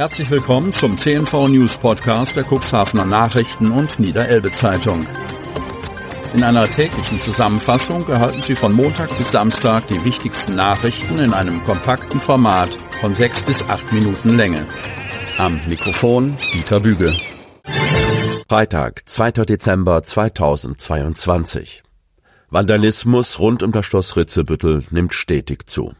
Herzlich willkommen zum CNV News Podcast der Cuxhavener Nachrichten und Niederelbe Zeitung. In einer täglichen Zusammenfassung erhalten Sie von Montag bis Samstag die wichtigsten Nachrichten in einem kompakten Format von sechs bis acht Minuten Länge. Am Mikrofon Dieter Büge. Freitag, 2. Dezember 2022. Vandalismus rund um das Schloss Ritzebüttel nimmt stetig zu.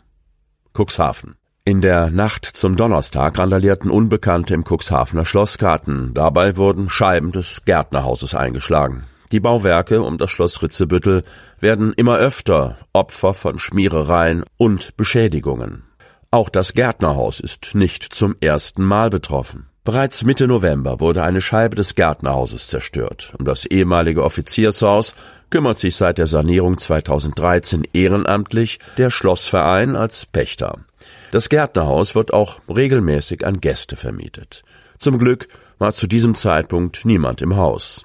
Cuxhaven. In der Nacht zum Donnerstag randalierten Unbekannte im Cuxhavener Schlossgarten. Dabei wurden Scheiben des Gärtnerhauses eingeschlagen. Die Bauwerke um das Schloss Ritzebüttel werden immer öfter Opfer von Schmierereien und Beschädigungen. Auch das Gärtnerhaus ist nicht zum ersten Mal betroffen. Bereits Mitte November wurde eine Scheibe des Gärtnerhauses zerstört. Um das ehemalige Offiziershaus kümmert sich seit der Sanierung 2013 ehrenamtlich der Schlossverein als Pächter. Das Gärtnerhaus wird auch regelmäßig an Gäste vermietet. Zum Glück war zu diesem Zeitpunkt niemand im Haus.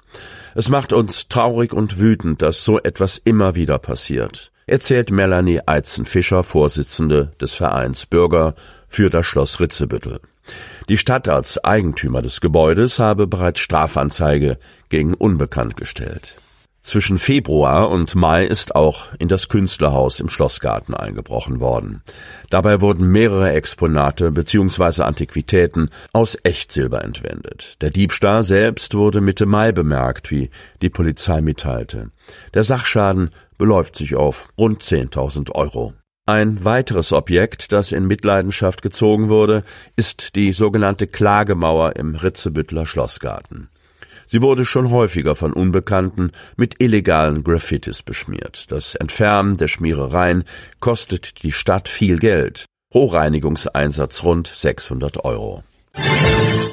Es macht uns traurig und wütend, dass so etwas immer wieder passiert, erzählt Melanie Eizenfischer, Vorsitzende des Vereins Bürger für das Schloss Ritzebüttel. Die Stadt als Eigentümer des Gebäudes habe bereits Strafanzeige gegen Unbekannt gestellt. Zwischen Februar und Mai ist auch in das Künstlerhaus im Schlossgarten eingebrochen worden. Dabei wurden mehrere Exponate bzw. Antiquitäten aus Echtsilber entwendet. Der Diebstahl selbst wurde Mitte Mai bemerkt, wie die Polizei mitteilte. Der Sachschaden beläuft sich auf rund 10.000 Euro. Ein weiteres Objekt, das in Mitleidenschaft gezogen wurde, ist die sogenannte Klagemauer im Ritzebüttler Schlossgarten. Sie wurde schon häufiger von Unbekannten mit illegalen Graffitis beschmiert. Das Entfernen der Schmierereien kostet die Stadt viel Geld. Rohreinigungseinsatz rund 600 Euro.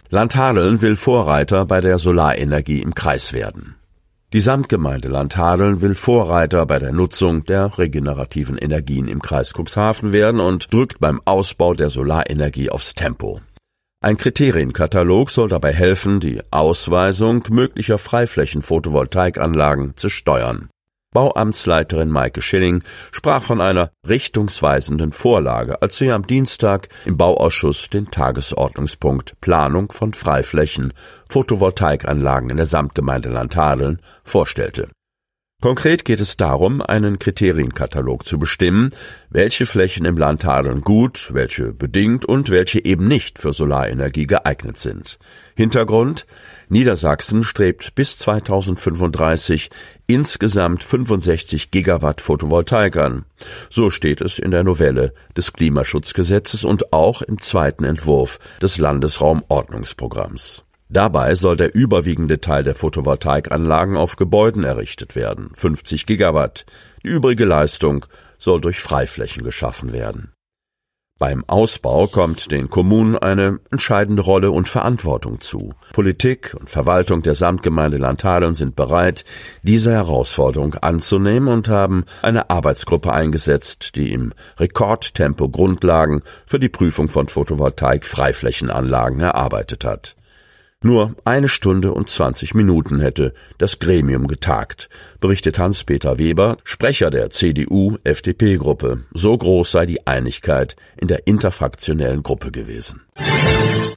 Landhadeln will Vorreiter bei der Solarenergie im Kreis werden. Die Samtgemeinde Landhadeln will Vorreiter bei der Nutzung der regenerativen Energien im Kreis Cuxhaven werden und drückt beim Ausbau der Solarenergie aufs Tempo. Ein Kriterienkatalog soll dabei helfen, die Ausweisung möglicher Freiflächen-Photovoltaikanlagen zu steuern. Bauamtsleiterin Maike Schilling sprach von einer richtungsweisenden Vorlage, als sie am Dienstag im Bauausschuss den Tagesordnungspunkt Planung von Freiflächen, Photovoltaikanlagen in der Samtgemeinde Landhadeln vorstellte Konkret geht es darum, einen Kriterienkatalog zu bestimmen, welche Flächen im Land Hadeln gut, welche bedingt und welche eben nicht für Solarenergie geeignet sind. Hintergrund Niedersachsen strebt bis 2035 insgesamt 65 Gigawatt Photovoltaik an. So steht es in der Novelle des Klimaschutzgesetzes und auch im zweiten Entwurf des Landesraumordnungsprogramms. Dabei soll der überwiegende Teil der Photovoltaikanlagen auf Gebäuden errichtet werden, 50 Gigawatt. Die übrige Leistung soll durch Freiflächen geschaffen werden. Beim Ausbau kommt den Kommunen eine entscheidende Rolle und Verantwortung zu. Politik und Verwaltung der Samtgemeinde Landhadeln sind bereit, diese Herausforderung anzunehmen und haben eine Arbeitsgruppe eingesetzt, die im Rekordtempo Grundlagen für die Prüfung von Photovoltaik-Freiflächenanlagen erarbeitet hat. Nur eine Stunde und zwanzig Minuten hätte das Gremium getagt, berichtet Hans-Peter Weber, Sprecher der CDU-FDP-Gruppe. So groß sei die Einigkeit in der interfraktionellen Gruppe gewesen.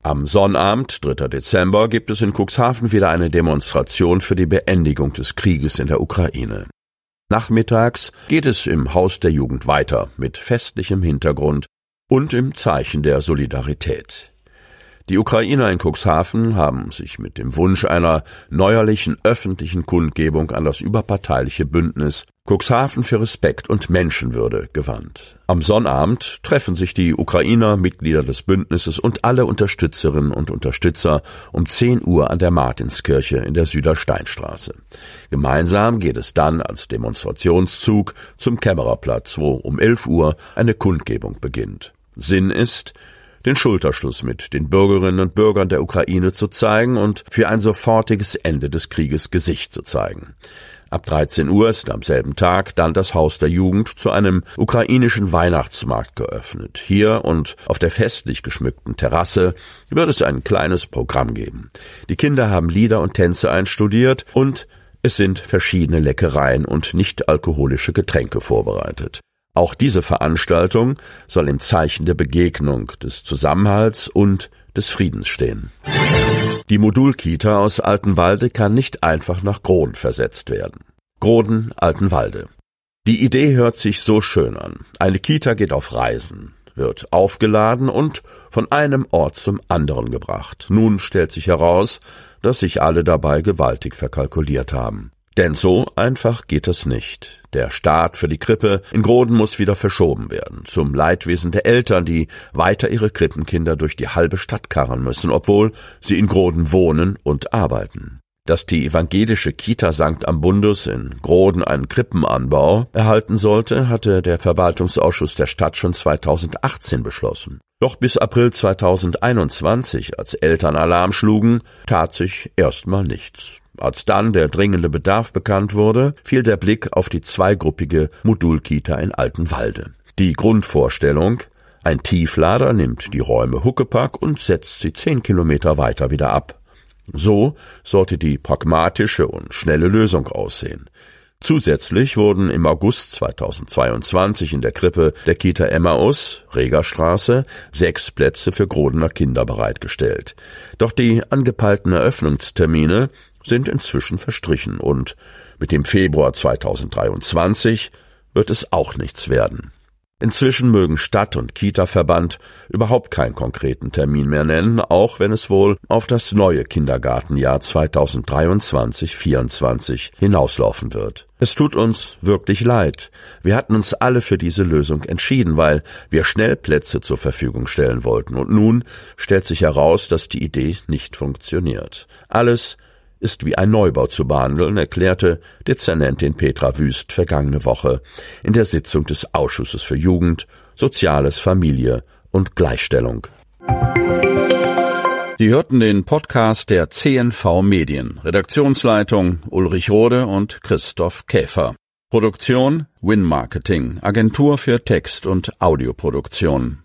Am Sonnabend, 3. Dezember, gibt es in Cuxhaven wieder eine Demonstration für die Beendigung des Krieges in der Ukraine. Nachmittags geht es im Haus der Jugend weiter mit festlichem Hintergrund und im Zeichen der Solidarität. Die Ukrainer in Cuxhaven haben sich mit dem Wunsch einer neuerlichen öffentlichen Kundgebung an das überparteiliche Bündnis Cuxhaven für Respekt und Menschenwürde gewandt. Am Sonnabend treffen sich die Ukrainer, Mitglieder des Bündnisses und alle Unterstützerinnen und Unterstützer um 10 Uhr an der Martinskirche in der Südersteinstraße. Gemeinsam geht es dann als Demonstrationszug zum Kämmererplatz, wo um 11 Uhr eine Kundgebung beginnt. Sinn ist, den Schulterschluss mit den Bürgerinnen und Bürgern der Ukraine zu zeigen und für ein sofortiges Ende des Krieges Gesicht zu zeigen. Ab 13 Uhr ist am selben Tag dann das Haus der Jugend zu einem ukrainischen Weihnachtsmarkt geöffnet. Hier und auf der festlich geschmückten Terrasse wird es ein kleines Programm geben. Die Kinder haben Lieder und Tänze einstudiert und es sind verschiedene Leckereien und nicht alkoholische Getränke vorbereitet. Auch diese Veranstaltung soll im Zeichen der Begegnung, des Zusammenhalts und des Friedens stehen. Die Modulkita aus Altenwalde kann nicht einfach nach Groden versetzt werden. Groden, Altenwalde. Die Idee hört sich so schön an. Eine Kita geht auf Reisen, wird aufgeladen und von einem Ort zum anderen gebracht. Nun stellt sich heraus, dass sich alle dabei gewaltig verkalkuliert haben. Denn so einfach geht es nicht. Der Start für die Krippe in Groden muss wieder verschoben werden, zum Leidwesen der Eltern, die weiter ihre Krippenkinder durch die halbe Stadt karren müssen, obwohl sie in Groden wohnen und arbeiten. Dass die evangelische Kita St. Ambundus in Groden einen Krippenanbau erhalten sollte, hatte der Verwaltungsausschuss der Stadt schon 2018 beschlossen. Doch bis April 2021, als Eltern Alarm schlugen, tat sich erstmal nichts. Als dann der dringende Bedarf bekannt wurde, fiel der Blick auf die zweigruppige Modulkita in Altenwalde. Die Grundvorstellung, ein Tieflader nimmt die Räume Huckepack und setzt sie zehn Kilometer weiter wieder ab. So sollte die pragmatische und schnelle Lösung aussehen. Zusätzlich wurden im August 2022 in der Krippe der Kita Emmaus, Regerstraße, sechs Plätze für Grodener Kinder bereitgestellt. Doch die angepeilten Eröffnungstermine sind inzwischen verstrichen und mit dem Februar 2023 wird es auch nichts werden. Inzwischen mögen Stadt und Kita-Verband überhaupt keinen konkreten Termin mehr nennen, auch wenn es wohl auf das neue Kindergartenjahr 2023-24 hinauslaufen wird. Es tut uns wirklich leid. Wir hatten uns alle für diese Lösung entschieden, weil wir schnell Plätze zur Verfügung stellen wollten. Und nun stellt sich heraus, dass die Idee nicht funktioniert. Alles ist wie ein Neubau zu behandeln, erklärte Dezernentin Petra Wüst vergangene Woche in der Sitzung des Ausschusses für Jugend, Soziales, Familie und Gleichstellung. Sie hörten den Podcast der CNV Medien. Redaktionsleitung Ulrich Rode und Christoph Käfer. Produktion Win Marketing, Agentur für Text- und Audioproduktion.